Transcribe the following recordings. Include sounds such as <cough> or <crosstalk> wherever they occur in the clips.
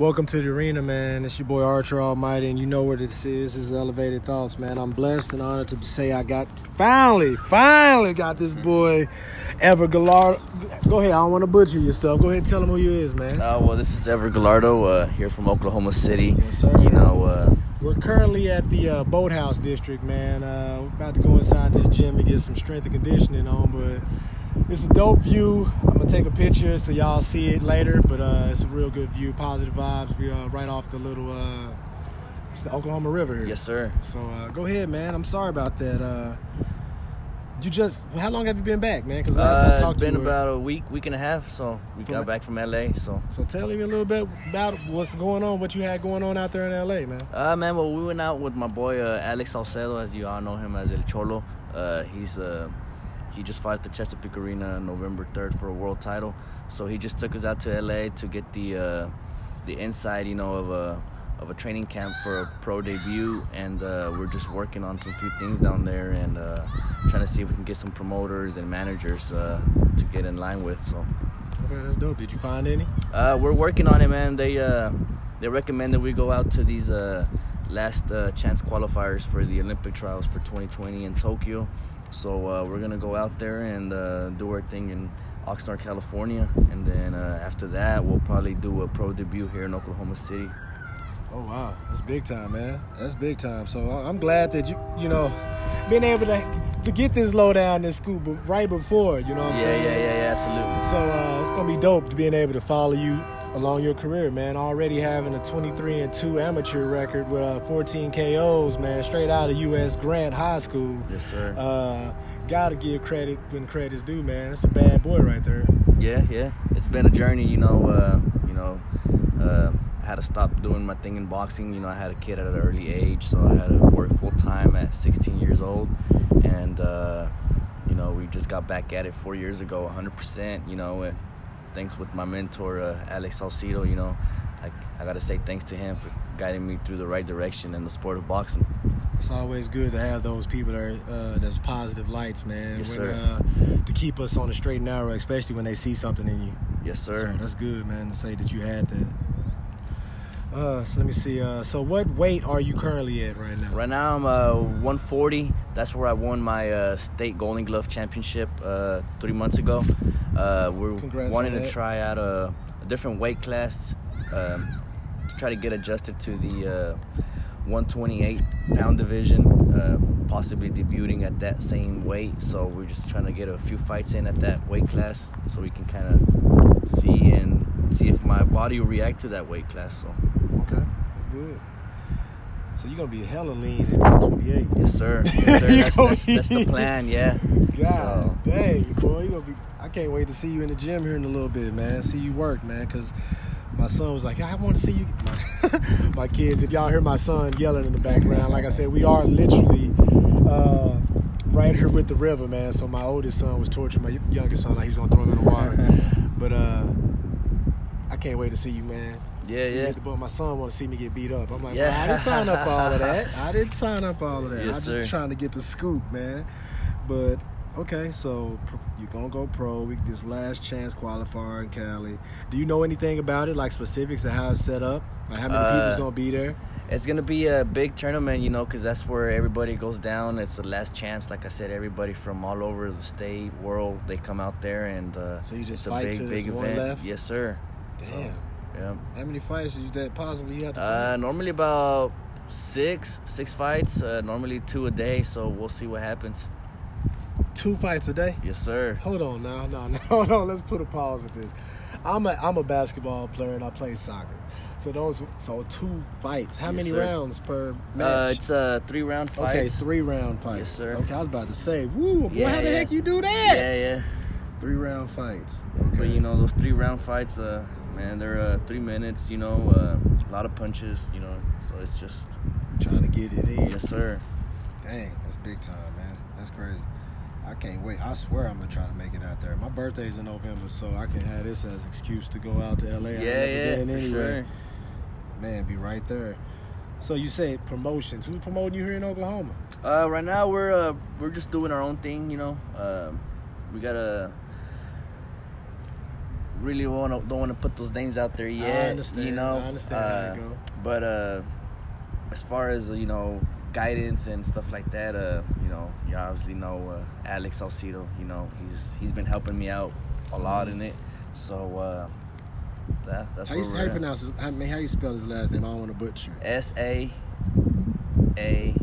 Welcome to the arena, man. It's your boy Archer Almighty, and you know where this is. This is Elevated Thoughts, man. I'm blessed and honored to say I got finally, finally got this boy, Ever Gallardo. Go ahead, I don't want to butcher your stuff. Go ahead and tell him who you is, man. Uh, well, this is Ever Gallardo uh, here from Oklahoma City. Yes, sir. You know, uh, We're currently at the uh, Boathouse District, man. Uh, we're about to go inside this gym and get some strength and conditioning on, but it's a dope view. I'm gonna take a picture so y'all see it later, but uh, it's a real good view, positive vibes. We are right off the little, uh, it's the Oklahoma River here. yes, sir. So uh, go ahead, man. I'm sorry about that. Uh, you just, how long have you been back, man? Because last Uh, I it's talked to been you, about a week, week and a half. So we got back from LA. So, So tell me a little bit about what's going on, what you had going on out there in LA, man. uh, man, well, we went out with my boy uh, Alex Salcedo, as you all know him as El Cholo. Uh, he's uh, he just fought at the Chesapeake Arena November 3rd for a world title. So he just took us out to LA to get the uh, the inside, you know, of a of a training camp for a pro debut, and uh, we're just working on some few things down there and uh, trying to see if we can get some promoters and managers uh, to get in line with. So. Okay, that's dope. Did you find any? Uh, we're working on it, man. They uh, they recommend that we go out to these uh, last uh, chance qualifiers for the Olympic trials for 2020 in Tokyo. So uh, we're gonna go out there and uh, do our thing in Oxnard, California, and then uh, after that, we'll probably do a pro debut here in Oklahoma City. Oh wow, that's big time, man. That's big time. So I'm glad that you, you know, being able to to get this low down this scoop but right before, you know what I'm Yeah, saying? yeah, yeah, yeah, absolutely. So uh, it's gonna be dope to being able to follow you along your career, man. Already having a 23 and 2 amateur record with uh, 14 KOs, man, straight out of U.S. Grant High School. Yes, sir. Uh, gotta give credit when credit's due, man. That's a bad boy right there. Yeah, yeah. It's been a journey, you know. Uh, you know, uh, I had to stop doing my thing in boxing. You know, I had a kid at an early age, so I had to work full time at 16 years old, and uh, you know, we just got back at it four years ago, 100%. You know, and thanks with my mentor uh, Alex Salcedo. You know, I, I got to say thanks to him for guiding me through the right direction in the sport of boxing. It's always good to have those people that are uh, that's positive lights, man. Yes, when, sir. Uh, to keep us on the straight and narrow, especially when they see something in you. Yes, sir. So that's good, man, to say that you had that. Uh, so let me see. Uh, so what weight are you currently at right now? Right now I'm uh, 140. That's where I won my uh, state Golden Glove championship uh, three months ago. Uh, we're Congrats wanting to try out a, a different weight class um, to try to get adjusted to the uh, 128 pound division, uh, possibly debuting at that same weight. So we're just trying to get a few fights in at that weight class so we can kind of see and see if my body will react to that weight class. So Okay, that's good. So you're gonna be hella lean at 128. yes, sir. <laughs> Yes, sir. That's, that's, that's the plan. Yeah. God So- dang, boy, you gonna be. I can't wait to see you in the gym here in a little bit, man. See you work, man, because my son was like, I want to see you. My, <laughs> my kids, if y'all hear my son yelling in the background, like I said, we are literally uh, right here with the river, man. So my oldest son was torturing my youngest son like he was gonna throw him in the water. <laughs> but uh, I can't wait to see you, man. Yeah, See yeah. But my son want to see me get beat up. I'm like, Yeah. "Bro, I didn't sign up for all of that. <laughs> I didn't sign up for all of that. Yes, I'm sir. just trying to get the scoop, man. But okay, so you're gonna go pro. We this last chance qualifier in Cali. Do you know anything about it, like specifics of how it's set up? Like how many Uh, people's gonna be there? It's gonna be a big tournament, you know, because that's where everybody goes down. It's the last chance, like I said. Everybody from all over the state, world, they come out there, and uh, So you just it's a big, there's big one event. left? Yes, sir. Damn. So, yeah. How many fights is that possibly you have to Uh, normally about six, six fights. Uh, normally two a day. So we'll see what happens. Two fights a day. Yes, sir. Hold on now, no, no, <laughs> hold on. Let's put a pause with this. I'm a I'm a basketball player and I play soccer. So those so two fights. How Yes, many sir. rounds per match? Uh, it's a three round fight. Okay, three round fights. Yes, sir. Okay, I was about to say, woo, boy, Yeah, how the yeah. heck you do that? Yeah, yeah. Three round fights. Okay. But you know those three round fights, uh, man, they're uh, three minutes. You know, uh, a lot of punches. You know, so it's just trying to get it in. yes, sir. Dang, that's big time, man. That's crazy. I can't wait. I swear I'm gonna try to make it out there. My birthday's in November, so I can have this as excuse to go out to LA. Yeah, yeah, anyway. sure. Man, be right there. So you said promotions. Who's promoting you here in Oklahoma? Uh, right now we're uh, we're just doing our own thing. You know, um, we got a really want to don't want to put those names out there yet. I understand. You know, I understand how Uh, it go. But uh, as far as you know, guidance and stuff like that, uh, you know, you obviously know uh, Alex Salcedo. You know, he's he's been helping me out a lot in it. So uh, that, that's How where you, how you pronounce his, how, how you spell his last name? I don't want to butcher. S A A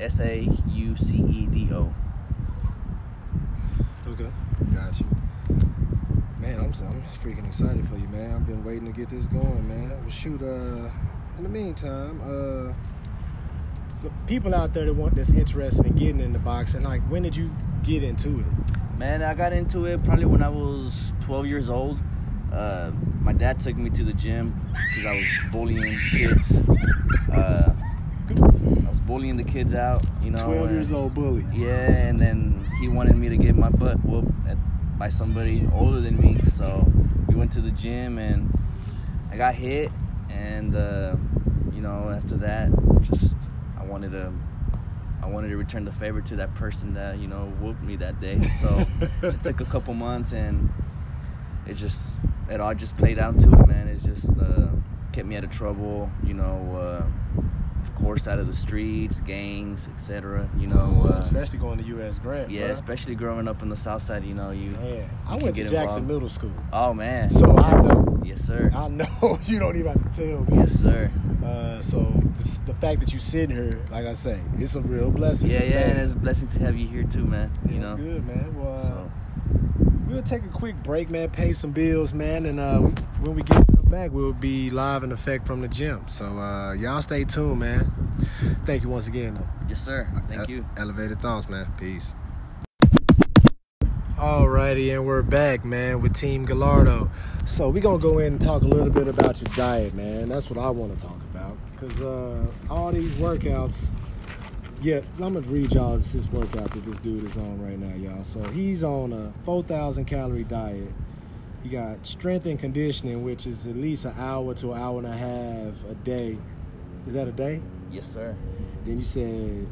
S A U C E D O. Okay, got you. Man, I'm I'm freaking excited for you, man. I've been waiting to get this going, man. Well, shoot. Uh, in the meantime, uh, so people out there that want that's interested in getting into boxing, like, when did you get into it? Man, I got into it probably when I was 12 years old. Uh, my dad took me to the gym because I was bullying kids. Uh, I was bullying the kids out, you know. Twelve and- years old bully. Yeah, and then he wanted me to get my butt whooped at, by somebody older than me. So we went to the gym and I got hit. And uh, you know, after that, just I wanted to, I wanted to return the favor to that person that you know whooped me that day. So <laughs> it took a couple months, and it just it all just played out to it, man. It just uh, kept me out of trouble, you know. Uh, of course, out of the streets, gangs, etc. You know, uh, especially going to U.S. Grant. yeah, bruh. especially growing up in the South Side, you know, you. Man, I can went to Jackson involved. Middle School, Oh man. so I know. Yes, sir. I know <laughs> you don't even have to tell me. Yes, sir. Uh, so the, the fact that you sitting here, like I say, it's a real blessing. Yeah, yeah, man. and it's a blessing to have you here too, man. Yeah, You it's know. good, man. Well, uh, So we'll take a quick break, man. Pay some bills, man, and uh, when we get back, we'll be live in effect from the gym. So uh, y'all stay tuned, man. Thank you once again, though. yes, sir. Thank E- you. Elevated thoughts, man. Peace. Alrighty, and we're back, man, with Team Gallardo. So we're gonna go in and talk a little bit about your diet, man. That's what I want to talk about, cause uh, all these workouts. Yeah, I'm gonna read y'all this, this workout that this dude is on right now, y'all. So he's on a 4,000 calorie diet. He got strength and conditioning, which is at least an hour to an hour and a half a day. Is that a day? Yes, sir. Then you said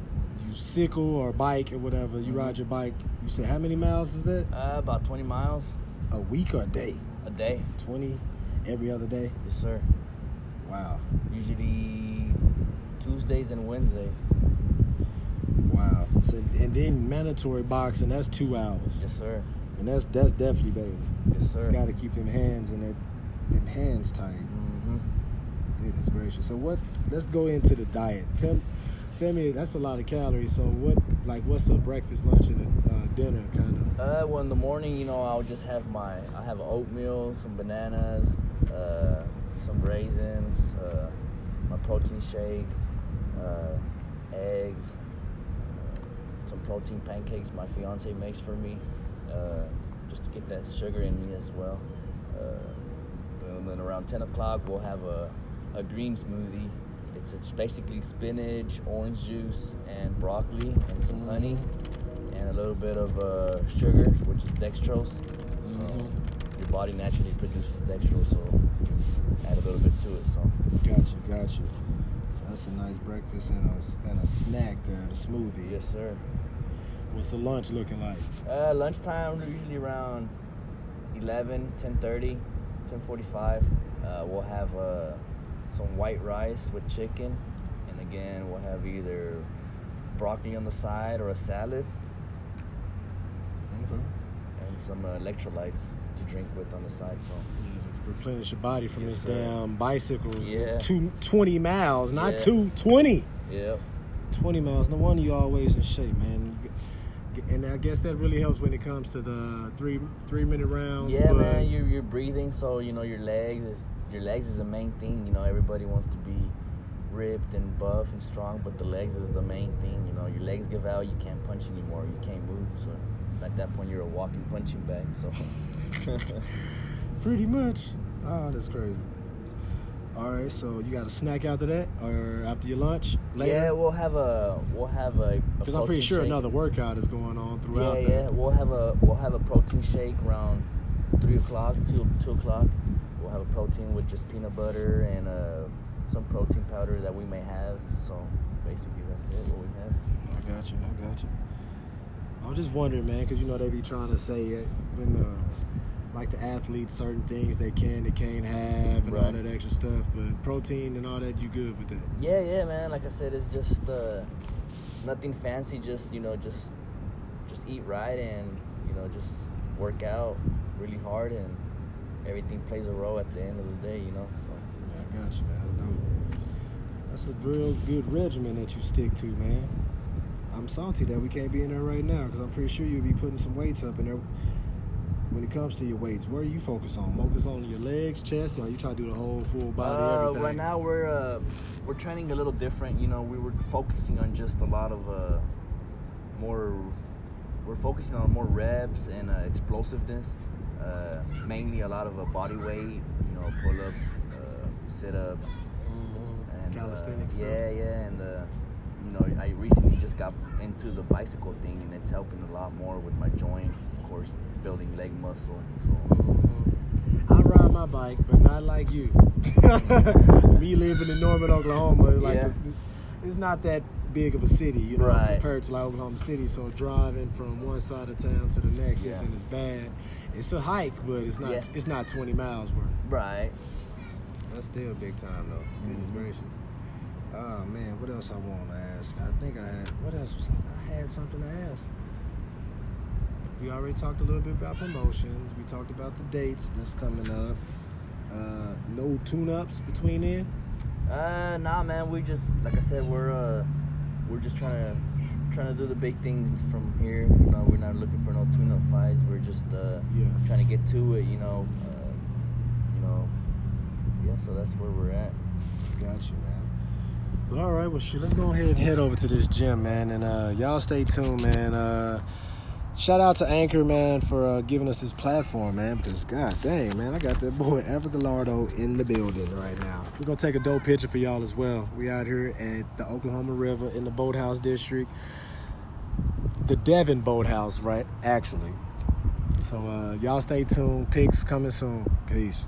you sickle or bike or whatever. You Mhm. ride your bike. You said how many miles is that? Uh, about 20 miles A week or a day? a day. Twenty every other day. Yes, sir. Wow, Usually Tuesdays and Wednesdays. wow. So and then mandatory boxing. That's two hours, Yes, sir. And that's that's definitely daily. Yes, sir. Got to keep them hands and that them hands tight. Mm-hmm. Goodness gracious. So what? Let's go into the diet. Tell, tell me that's a lot of calories. So what? Like what's a breakfast, lunch, and a uh, dinner kind of? Uh, well, in the morning, you know, I'll just have my, I have oatmeal, some bananas, uh, some raisins, uh, my protein shake, uh, eggs, uh, some protein pancakes my fiance makes for me, uh, just to get that sugar in me as well. Uh, and then around 10 o'clock, we'll have a, a green smoothie. It's, it's basically spinach, orange juice, and broccoli, and some Mhm. honey and a little bit of uh, sugar, which is dextrose. So Mhm. your body naturally produces dextrose, so add a little bit to it. So Gotcha, gotcha. So that's a nice breakfast and a, and a snack there, the smoothie. yes, sir. What's the lunch looking like? Uh, lunchtime usually around 11, 10:30, 10:45. Uh, we'll have uh, some white rice with chicken, and again we'll have either broccoli on the side or a salad, Okay. and some uh, electrolytes to drink with on the side. So Yeah, replenish your body from Yes, this sir. damn bicycles. Yeah. Two, 20 miles, not Yeah. two, 20. yep. 20 miles. No wonder you always in shape, man. And I guess that really helps when it comes to the three three minute rounds. Yeah, but- man, you're, you're breathing, so you know your legs is your legs is the main thing. You know, everybody wants to be ripped and buff and strong, but the legs is the main thing. You know, your legs give out, you can't punch anymore, you can't move. So at that point, you're a walking punching bag. So <laughs> Pretty much. Oh, that's crazy. All right, so you got a snack after that, or after your lunch later? yeah, we'll have a we'll have a Because I'm pretty sure shake. another workout is going on throughout Yeah, that. yeah, we'll have a we'll have a protein shake around three o'clock, two two o'clock. We'll have a protein with just peanut butter and uh, some protein powder that we may have. So basically, that's it. What we have. I got you. I got you. I was just wondering, man, because you know they be trying to say it when uh, like the athletes certain things they can, they can't have, and all that extra stuff. But protein and all that, you good with that? Yeah, yeah, man. Like I said, it's just uh, nothing fancy. Just you know, just just eat right and you know, just work out really hard, and everything plays a role at the end of the day. You know, so. Yeah, I got you, man. That's dope. That's a real good regimen that you stick to, man. I'm salty that we can't be in there right now because I'm pretty sure you'll be putting some weights up in there. When it comes to your weights, where do you focus on? Focus on your legs, chest, or you try to do the whole full body, Uh, everything? right now we're uh, we're training a little different. You know, we were focusing on just a lot of uh, more. We're focusing on more reps and uh, explosiveness. Uh, mainly a lot of uh, body weight. You know, pull-ups, uh, sit-ups, Mhm. and Calisthenics yeah, yeah, and uh, you know, I recently just got into the bicycle thing, and it's helping a lot more with my joints. Of course, building leg muscle. So. Mhm. I ride my bike, but not like you. <laughs> Me living in Norman, Oklahoma, like Yeah. it's, it's not that big of a city, you know, Right. compared to like Oklahoma City. So driving from one side of town to the next Yeah. isn't as bad. It's a hike, but it's not. Yeah. It's not 20 miles worth. Right. That's still big time though. Goodness Mhm. gracious. Oh man, what else I want to ask? I think I had. What else was I had something to ask. We already talked a little bit about promotions. We talked about the dates that's coming up. Uh, no tune-ups between then. Uh, nah, man. We just, like I said, we're uh, we're just trying to trying to do the big things from here. You know, we're not looking for no tune-up fights. We're just uh, Yeah. trying to get to it. You know, uh, you know, yeah. So that's where we're at. Got you, man. But all right, well, shit, let's go ahead and head over to this gym, man, and uh, y'all stay tuned, man. Uh, shout out to Anchor, man, for uh, giving us this platform, man. Because god dang, man, I got that boy <laughs> Ever in the building right now. We're gonna take a dope picture for y'all as well. We out here at the Oklahoma River in the Boathouse District, the Devon Boathouse, right? Actually. So uh, y'all stay tuned. Pics coming soon. Peace.